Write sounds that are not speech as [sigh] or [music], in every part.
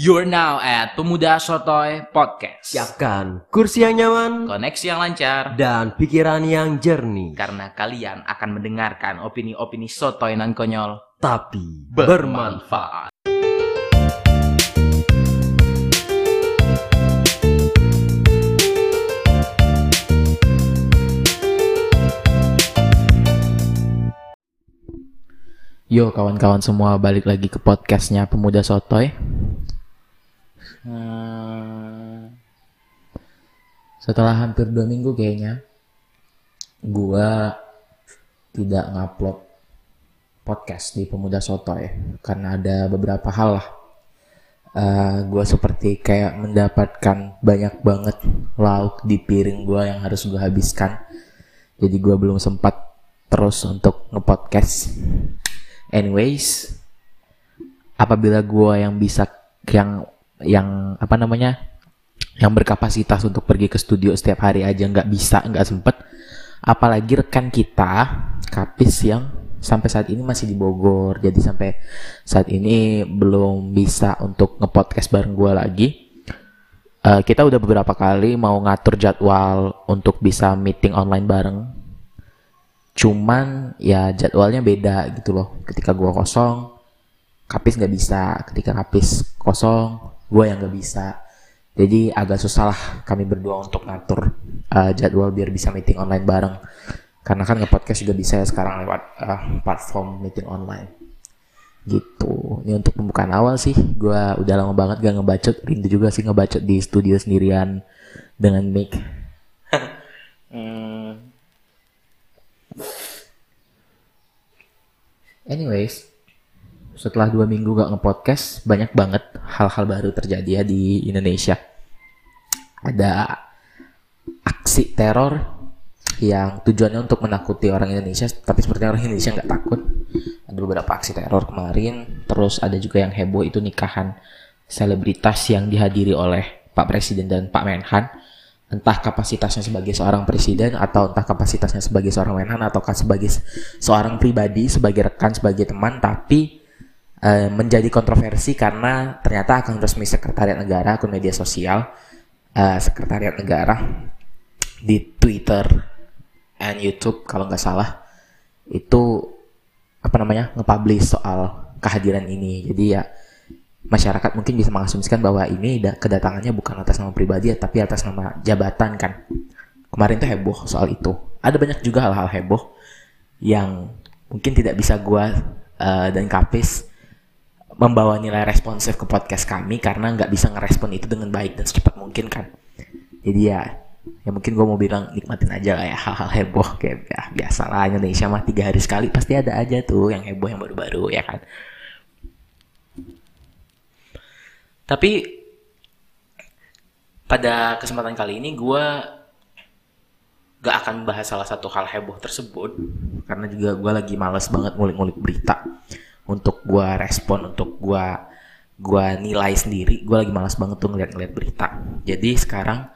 You're now at Pemuda Sotoy Podcast. Siapkan kursi yang nyaman Koneksi yang lancar dan pikiran yang jernih, karena kalian akan mendengarkan opini-opini sotoy nan konyol tapi bermanfaat. bermanfaat. Yo kawan-kawan semua balik lagi ke podcastnya Pemuda Sotoy. Hmm, setelah hampir dua minggu kayaknya, gua tidak ngupload podcast di Pemuda Sotoy karena ada beberapa hal lah. Eh, gua seperti kayak mendapatkan banyak banget lauk di piring gua yang harus gua habiskan. Jadi gua belum sempat terus untuk ngepodcast. Anyways, apabila gua yang bisa yang yang apa namanya yang berkapasitas untuk pergi ke studio setiap hari aja nggak bisa nggak sempet. Apalagi rekan kita Kapis yang sampai saat ini masih di Bogor. Jadi sampai saat ini belum bisa untuk ngepodcast bareng gua lagi. Eh, kita udah beberapa kali mau ngatur jadwal untuk bisa meeting online bareng. Cuman ya jadwalnya beda gitu loh. Ketika gua kosong kapis nggak bisa. Ketika kapis kosong gua yang nggak bisa. Jadi agak susah lah kami berdua untuk ngatur uh, jadwal biar bisa meeting online bareng. Karena kan nge-podcast juga bisa ya sekarang lewat uh, platform meeting online. Gitu. Ini untuk pembukaan awal sih. Gua udah lama banget gak ngebacot. Rindu juga sih ngebacot di studio sendirian dengan mic. [laughs] Hmm. Anyways, setelah dua minggu gak ngepodcast, banyak banget hal-hal baru terjadi ya di Indonesia. Ada aksi teror yang tujuannya untuk menakuti orang Indonesia, tapi sepertinya orang Indonesia nggak takut. Ada beberapa aksi teror kemarin, terus ada juga yang heboh itu nikahan selebritas yang dihadiri oleh Pak Presiden dan Pak Menhan entah kapasitasnya sebagai seorang presiden atau entah kapasitasnya sebagai seorang menhan ataukah sebagai se- seorang pribadi sebagai rekan sebagai teman tapi eh, menjadi kontroversi karena ternyata akun resmi sekretariat negara akun media sosial eh, sekretariat negara di Twitter and YouTube kalau nggak salah itu apa namanya nge-publish soal kehadiran ini jadi ya masyarakat mungkin bisa mengasumsikan bahwa ini da- kedatangannya bukan atas nama pribadi ya, tapi atas nama jabatan kan. Kemarin tuh heboh soal itu. Ada banyak juga hal-hal heboh yang mungkin tidak bisa gua eh, dan Kapis membawa nilai responsif ke podcast kami karena nggak bisa ngerespon itu dengan baik dan secepat mungkin kan. Jadi ya ya mungkin gue mau bilang nikmatin aja lah ya hal-hal heboh kayak ya biasa lah Indonesia mah tiga hari sekali pasti ada aja tuh yang heboh yang baru-baru ya kan? Tapi pada kesempatan kali ini gue gak akan bahas salah satu hal heboh tersebut karena juga gue lagi males banget ngulik-ngulik berita untuk gue respon untuk gue gua nilai sendiri gue lagi malas banget tuh ngeliat-ngeliat berita. Jadi sekarang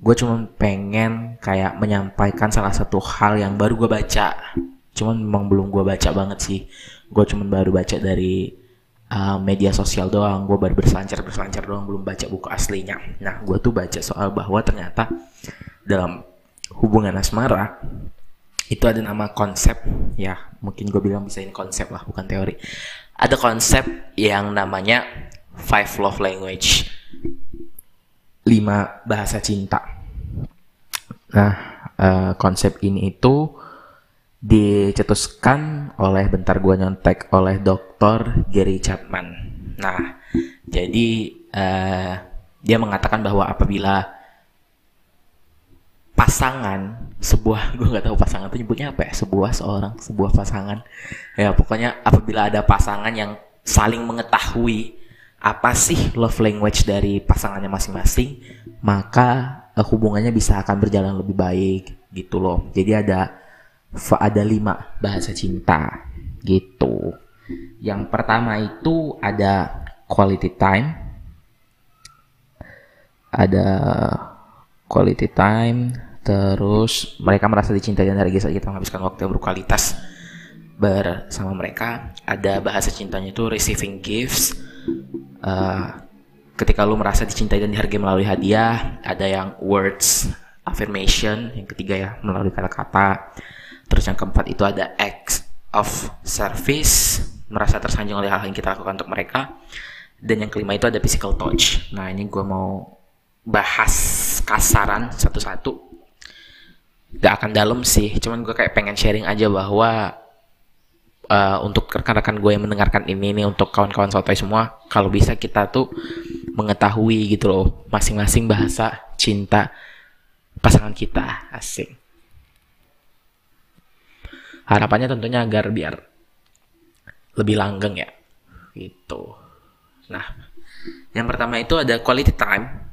gue cuma pengen kayak menyampaikan salah satu hal yang baru gue baca. Cuman memang belum gue baca banget sih. Gue cuma baru baca dari uh, media sosial doang. Gue baru berselancar berselancar doang belum baca buku aslinya. Nah gue tuh baca soal bahwa ternyata dalam hubungan asmara itu ada nama konsep ya mungkin gue bilang bisa ini konsep lah bukan teori ada konsep yang namanya five love language lima bahasa cinta nah eh, konsep ini itu dicetuskan oleh bentar gua nyontek oleh Dr. Gary Chapman. Nah, jadi eh, dia mengatakan bahwa apabila pasangan sebuah [laughs] gue nggak tahu pasangan itu nyebutnya apa ya sebuah seorang sebuah pasangan. Ya pokoknya apabila ada pasangan yang saling mengetahui apa sih love language dari pasangannya masing-masing maka eh, hubungannya bisa akan berjalan lebih baik gitu loh. Jadi ada ada lima bahasa cinta gitu. Yang pertama itu ada quality time ada quality time terus mereka merasa dicintai dan hargai saat kita menghabiskan waktu yang berkualitas bersama mereka. Ada bahasa cintanya itu receiving gifts. Eh, ketika lu merasa dicintai dan dihargai melalui hadiah ada yang words affirmation yang ketiga ya melalui kata-kata. Terus yang keempat itu ada acts of service merasa tersanjung oleh hal yang kita lakukan untuk mereka. Dan yang kelima itu ada physical touch. Nah ini gue mau bahas kasaran satu-satu gak akan dalam sih cuman gue kayak pengen sharing aja bahwa uh, untuk rekan-rekan gue yang mendengarkan ini nih untuk kawan-kawan sotoy semua kalau bisa kita tuh mengetahui gitu loh masing-masing bahasa cinta pasangan kita asing harapannya tentunya agar biar lebih langgeng ya gitu. Nah yang pertama itu ada quality time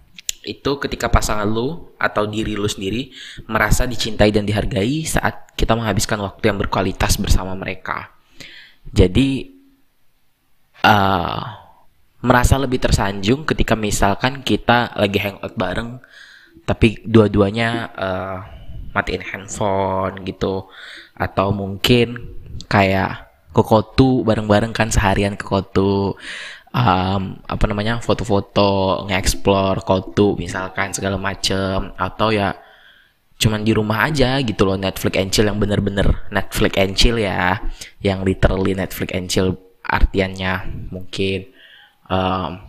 itu ketika pasangan lu atau diri lu sendiri merasa dicintai dan dihargai saat kita menghabiskan waktu yang berkualitas bersama mereka. Jadi uh, merasa lebih tersanjung ketika misalkan kita lagi hangout bareng, tapi dua-duanya uh, matiin handphone gitu, atau mungkin kayak ke kotu bareng-bareng kan seharian ke kotu um, apa namanya foto-foto nge-explore kotu misalkan segala macem. Atau ya cuman di rumah aja gitu loh Netflix and chill yang bener-bener Netflix and chill ya. Yang literally Netflix and chill artiannya mungkin um,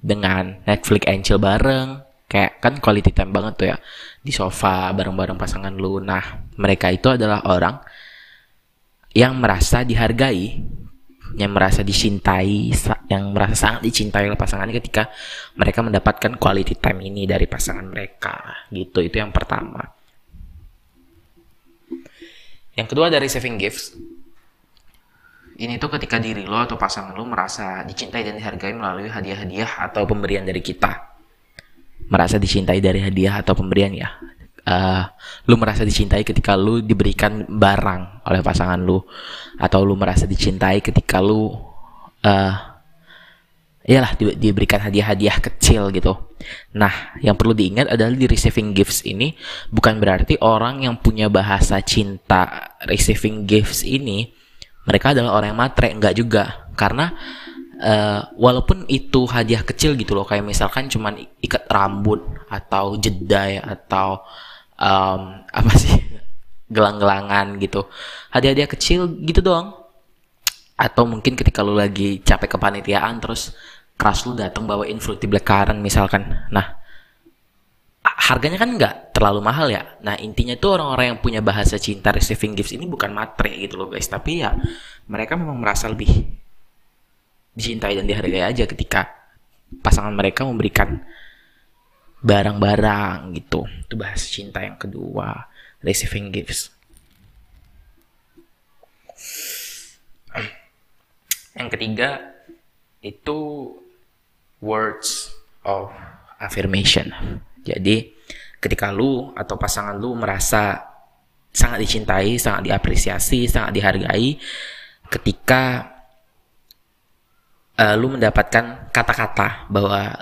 dengan Netflix and chill bareng. Kayak kan quality time banget tuh ya di sofa bareng-bareng pasangan lu. Nah mereka itu adalah orang yang merasa dihargai yang merasa dicintai, yang merasa sangat dicintai oleh pasangannya ketika mereka mendapatkan quality time ini dari pasangan mereka. Gitu, itu yang pertama. Yang kedua dari saving gifts. Ini tuh ketika diri lo atau pasangan lo merasa dicintai dan dihargai melalui hadiah-hadiah atau pemberian dari kita. Merasa dicintai dari hadiah atau pemberian ya uh, lu merasa dicintai ketika lu diberikan barang oleh pasangan lu atau lu merasa dicintai ketika lu uh, iyalah di, diberikan hadiah-hadiah kecil gitu. Nah, yang perlu diingat adalah di receiving gifts ini bukan berarti orang yang punya bahasa cinta receiving gifts ini mereka adalah orang yang matre, enggak juga. Karena uh, walaupun itu hadiah kecil gitu loh, kayak misalkan cuman ikat rambut atau jedai atau um, apa sih? Gelang-gelangan gitu. Hadiah-hadiah kecil gitu doang. Atau mungkin ketika lu lagi capek kepanitiaan terus keras lu datang bawain fruity blackcurrant misalkan. Nah harganya kan nggak terlalu mahal ya. Nah intinya tuh orang-orang yang punya bahasa cinta receiving gifts ini bukan matre gitu loh guys. Tapi ya mereka memang merasa lebih dicintai dan dihargai aja ketika pasangan mereka memberikan barang-barang gitu. Itu bahasa cinta yang kedua. Receiving gifts. Yang ketiga itu words of affirmation. Jadi ketika lu atau pasangan lu merasa sangat dicintai sangat diapresiasi sangat dihargai ketika uh, lu mendapatkan kata-kata bahwa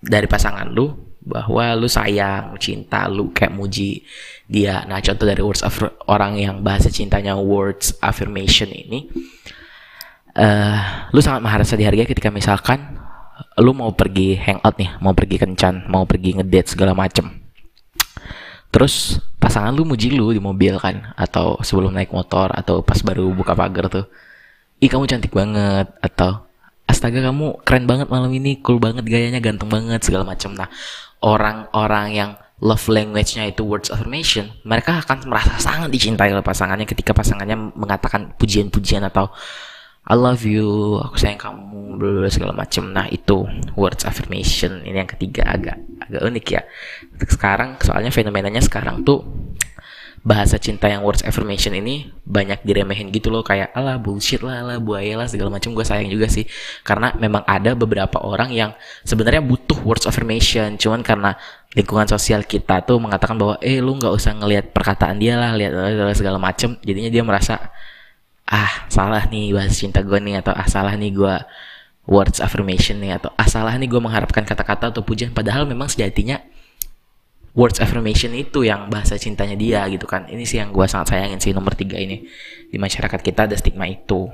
dari pasangan lu bahwa lu sayang, cinta, lu kayak muji dia. Nah, contoh dari words of orang yang bahasa cintanya words affirmation ini, uh, lu sangat merasa dihargai ketika misalkan lu mau pergi hangout nih, mau pergi kencan, mau pergi ngedate segala macem. Terus pasangan lu muji lu di mobil kan, atau sebelum naik motor, atau pas baru buka pagar tuh, ih kamu cantik banget, atau astaga kamu keren banget malam ini, cool banget gayanya, ganteng banget segala macam. Nah, orang-orang yang love language-nya itu words affirmation, mereka akan merasa sangat dicintai oleh pasangannya ketika pasangannya mengatakan pujian-pujian atau I love you, aku sayang kamu, bla segala macam. Nah, itu words affirmation. Ini yang ketiga agak agak unik ya. Sekarang soalnya fenomenanya sekarang tuh bahasa cinta yang words affirmation ini banyak diremehin gitu loh kayak ala bullshit lah ala buaya lah segala macam. Gue sayang juga sih karena memang ada beberapa orang yang sebenarnya butuh words affirmation. Cuman karena lingkungan sosial kita tuh mengatakan bahwa eh lu nggak usah ngelihat perkataan dia lah lihat segala macam. Jadinya dia merasa ah salah nih bahasa cinta gue nih atau ah salah nih gue words affirmation nih atau ah salah nih gue mengharapkan kata-kata atau pujian. Padahal memang sejatinya words affirmation itu yang bahasa cintanya dia gitu kan. Ini sih yang gue sangat sayangin sih nomor tiga ini. Di masyarakat kita ada stigma itu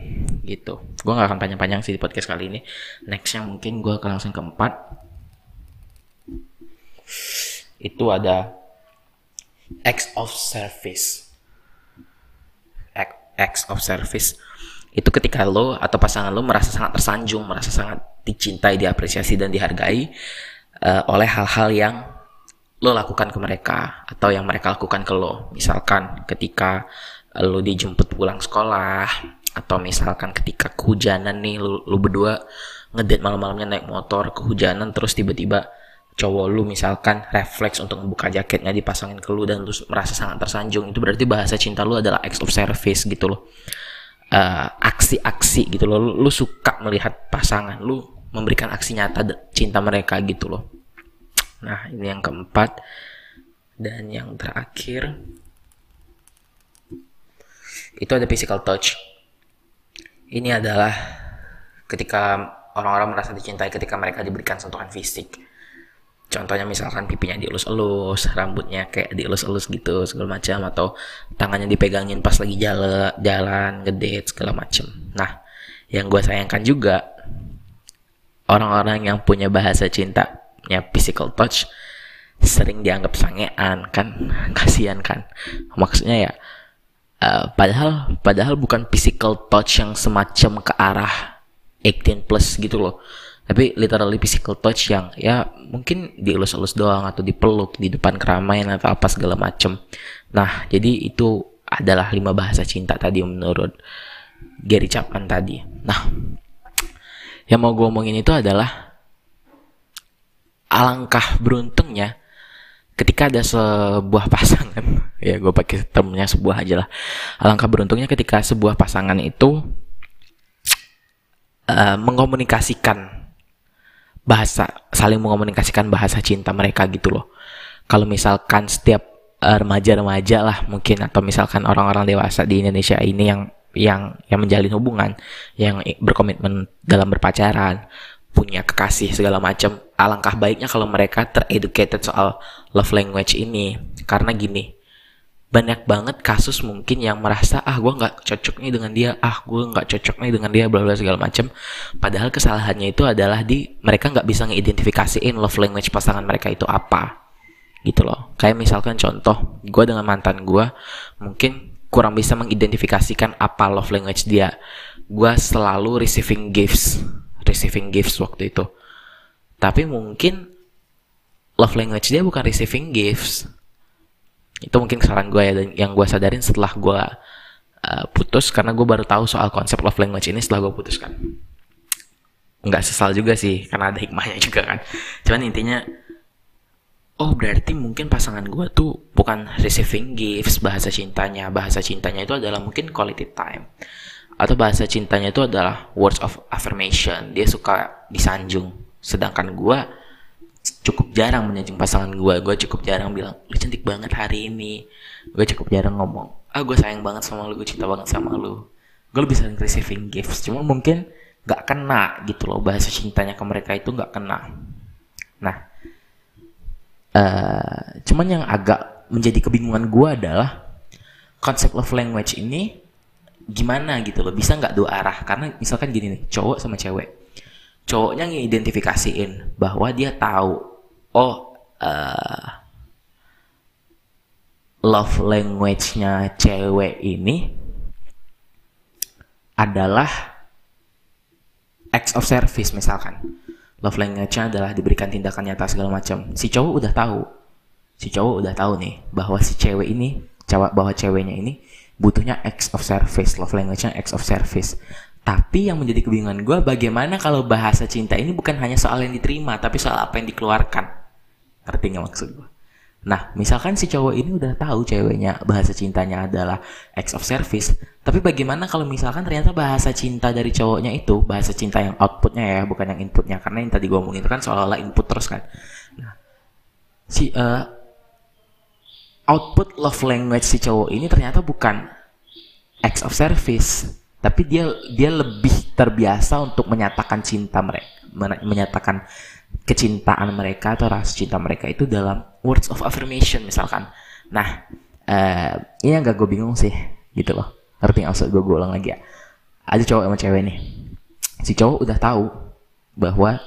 gitu. Gue gak akan panjang-panjang sih di podcast kali ini. Nextnya mungkin gue akan langsung ke empat itu ada acts of service. Act- acts of service. Itu ketika lo atau pasangan lo merasa sangat tersanjung merasa sangat dicintai diapresiasi dan dihargai eh, oleh hal-hal yang lo lakukan ke mereka atau yang mereka lakukan ke lo. Misalkan ketika lo dijemput pulang sekolah atau misalkan ketika kehujanan nih lo, lo berdua ngedate malam-malamnya naik motor kehujanan terus tiba-tiba cowok lu misalkan refleks untuk membuka jaketnya dipasangin ke lu dan lu merasa sangat tersanjung. Itu berarti bahasa cinta lu adalah acts of service gitu loh Eh, aksi-aksi gitu loh lu, lu suka melihat pasangan lu memberikan aksi nyata cinta mereka gitu loh nah ini yang keempat. Dan yang terakhir itu ada physical touch. Ini adalah ketika orang-orang merasa dicintai ketika mereka diberikan sentuhan fisik. Contohnya misalkan pipinya dielus-elus rambutnya kayak dielus-elus gitu segala macam atau tangannya dipegangin pas lagi jalan jalan ngedate segala macam nah yang gue sayangkan juga orang-orang yang punya bahasa cintanya physical touch sering dianggap sangean kan [laughs] kasihan kan. Maksudnya ya eh, padahal padahal bukan physical touch yang semacam ke arah 18 plus gitu loh. Tapi literally physical touch yang ya mungkin dielus-elus doang atau dipeluk di depan keramaian atau apa segala macem. Nah jadi itu adalah lima bahasa cinta tadi menurut Gary Chapman tadi. Nah yang mau gue omongin itu adalah alangkah beruntungnya ketika ada sebuah pasangan. [laughs] Ya gue pakai termnya sebuah aja lah. Alangkah beruntungnya ketika sebuah pasangan itu eh, mengkomunikasikan bahasa saling mengomunikasikan bahasa cinta mereka gitu loh. Kalau misalkan setiap eh, remaja-remaja lah mungkin atau misalkan orang-orang dewasa di Indonesia ini yang yang yang menjalin hubungan yang berkomitmen dalam berpacaran punya kekasih segala macam alangkah baiknya kalau mereka tereducated soal love language ini. Karena gini banyak banget kasus mungkin yang merasa ah gue nggak cocok nih dengan dia ah gue nggak cocok nih dengan dia bla bla segala macam. Padahal kesalahannya itu adalah di mereka nggak bisa ngidentifikasiin love language pasangan mereka itu apa gitu loh. Kayak misalkan contoh gue dengan mantan gue mungkin kurang bisa mengidentifikasikan apa love language dia. Gue selalu receiving gifts receiving gifts waktu itu. Tapi mungkin love language dia bukan receiving gifts. Itu mungkin kesalahan gue ya dan yang gue sadarin setelah gue uh, putus karena gue baru tahu soal konsep love language ini setelah gue putuskan nggak sesal juga sih karena ada hikmahnya [laughs] juga kan. Cuman intinya oh berarti mungkin pasangan gue tuh bukan receiving gifts bahasa cintanya. Bahasa cintanya itu adalah mungkin quality time atau bahasa cintanya itu adalah words of affirmation. Dia suka disanjung. Sedangkan gue cukup jarang menyanjung pasangan gue gue cukup jarang bilang lu cantik banget hari ini. Gue cukup jarang ngomong ah gue sayang banget sama lu gue cinta banget sama lu. Gue lebih sering receiving gifts. Cuma mungkin nggak kena gitu loh bahasa cintanya ke mereka itu nggak kena. Nah eh cuman yang agak menjadi kebingungan gue adalah konsep love language ini gimana gitu loh bisa nggak dua arah? Karena misalkan gini nih cowok sama cewek. Cowoknya ngidentifikasiin bahwa dia tahu oh eh, love language-nya cewek ini adalah acts of service misalkan. Love language-nya adalah diberikan tindakan nyata segala macam. Si cowok udah tahu. Si cowok udah tahu nih bahwa si cewek ini cewek bahwa ceweknya ini butuhnya acts of service love language-nya acts of service. Tapi yang menjadi kebingungan gue bagaimana kalau bahasa cinta ini bukan hanya soal yang diterima tapi soal apa yang dikeluarkan? Ngerti nggak maksud gue nah misalkan si cowok ini udah tahu ceweknya bahasa cintanya adalah acts of service tapi bagaimana kalau misalkan ternyata bahasa cinta dari cowoknya itu bahasa cinta yang outputnya ya bukan yang inputnya karena yang tadi gue omongin itu kan seolah-olah input terus kan. Nah si eh, output love language si cowok ini ternyata bukan acts of service tapi dia dia lebih terbiasa untuk menyatakan cinta mereka men- menyatakan kecintaan mereka atau rasa cinta mereka itu dalam words of affirmation misalkan. Nah eh ini yang gak gue bingung sih gitu loh. Ngerti nggak gue? Gue ulang lagi ya. Ada cowok sama cewek nih. Si cowok udah tahu bahwa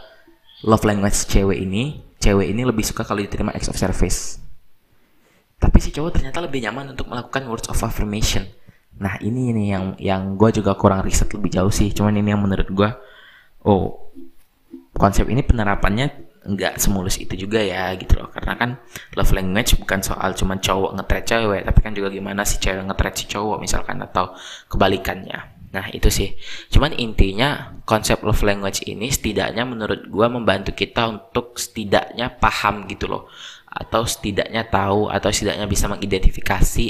love language cewek ini, cewek ini lebih suka kalau diterima acts of service. Tapi si cowok ternyata lebih nyaman untuk melakukan words of affirmation. Nah ini nih yang yang gue juga kurang riset lebih jauh sih. Cuman ini yang menurut gue, oh konsep ini penerapannya nggak semulus itu juga ya gitu loh karena kan love language bukan soal cuman cowok ngetret cewek tapi kan juga gimana si cewek ngetret si cowok misalkan atau kebalikannya nah itu sih cuman intinya konsep love language ini setidaknya menurut gua membantu kita untuk setidaknya paham gitu loh atau setidaknya tahu atau setidaknya bisa mengidentifikasi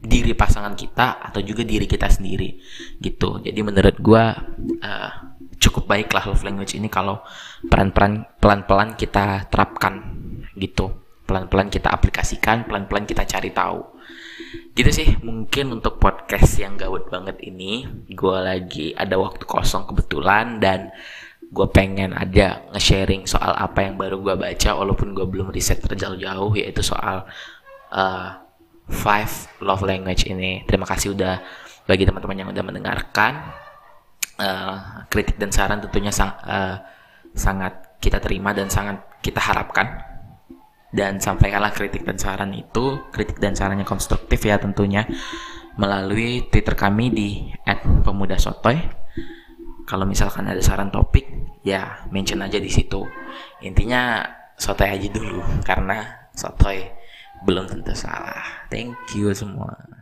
diri pasangan kita atau juga diri kita sendiri gitu. Jadi menurut gua uh, cukup baik lah love language ini kalau pelan-pelan pelan-pelan kita terapkan gitu. Pelan-pelan kita aplikasikan pelan-pelan kita cari tahu. Gitu sih mungkin untuk podcast yang gawat banget ini gue lagi ada waktu kosong kebetulan dan gue pengen ada nge-sharing soal apa yang baru gue baca walaupun gue belum riset terjauh-jauh yaitu soal uh, five love language ini. Terima kasih udah bagi teman-teman yang udah mendengarkan. Uh, kritik dan saran tentunya sang, uh, sangat kita terima dan sangat kita harapkan. Dan sampaikanlah kritik dan saran itu. Kritik dan sarannya konstruktif ya tentunya. Melalui twitter kami di @pemudasotoy kalau misalkan ada saran topik ya mention aja di situ. Intinya sotoy aja dulu karena sotoy belum tentu salah. Thank you semua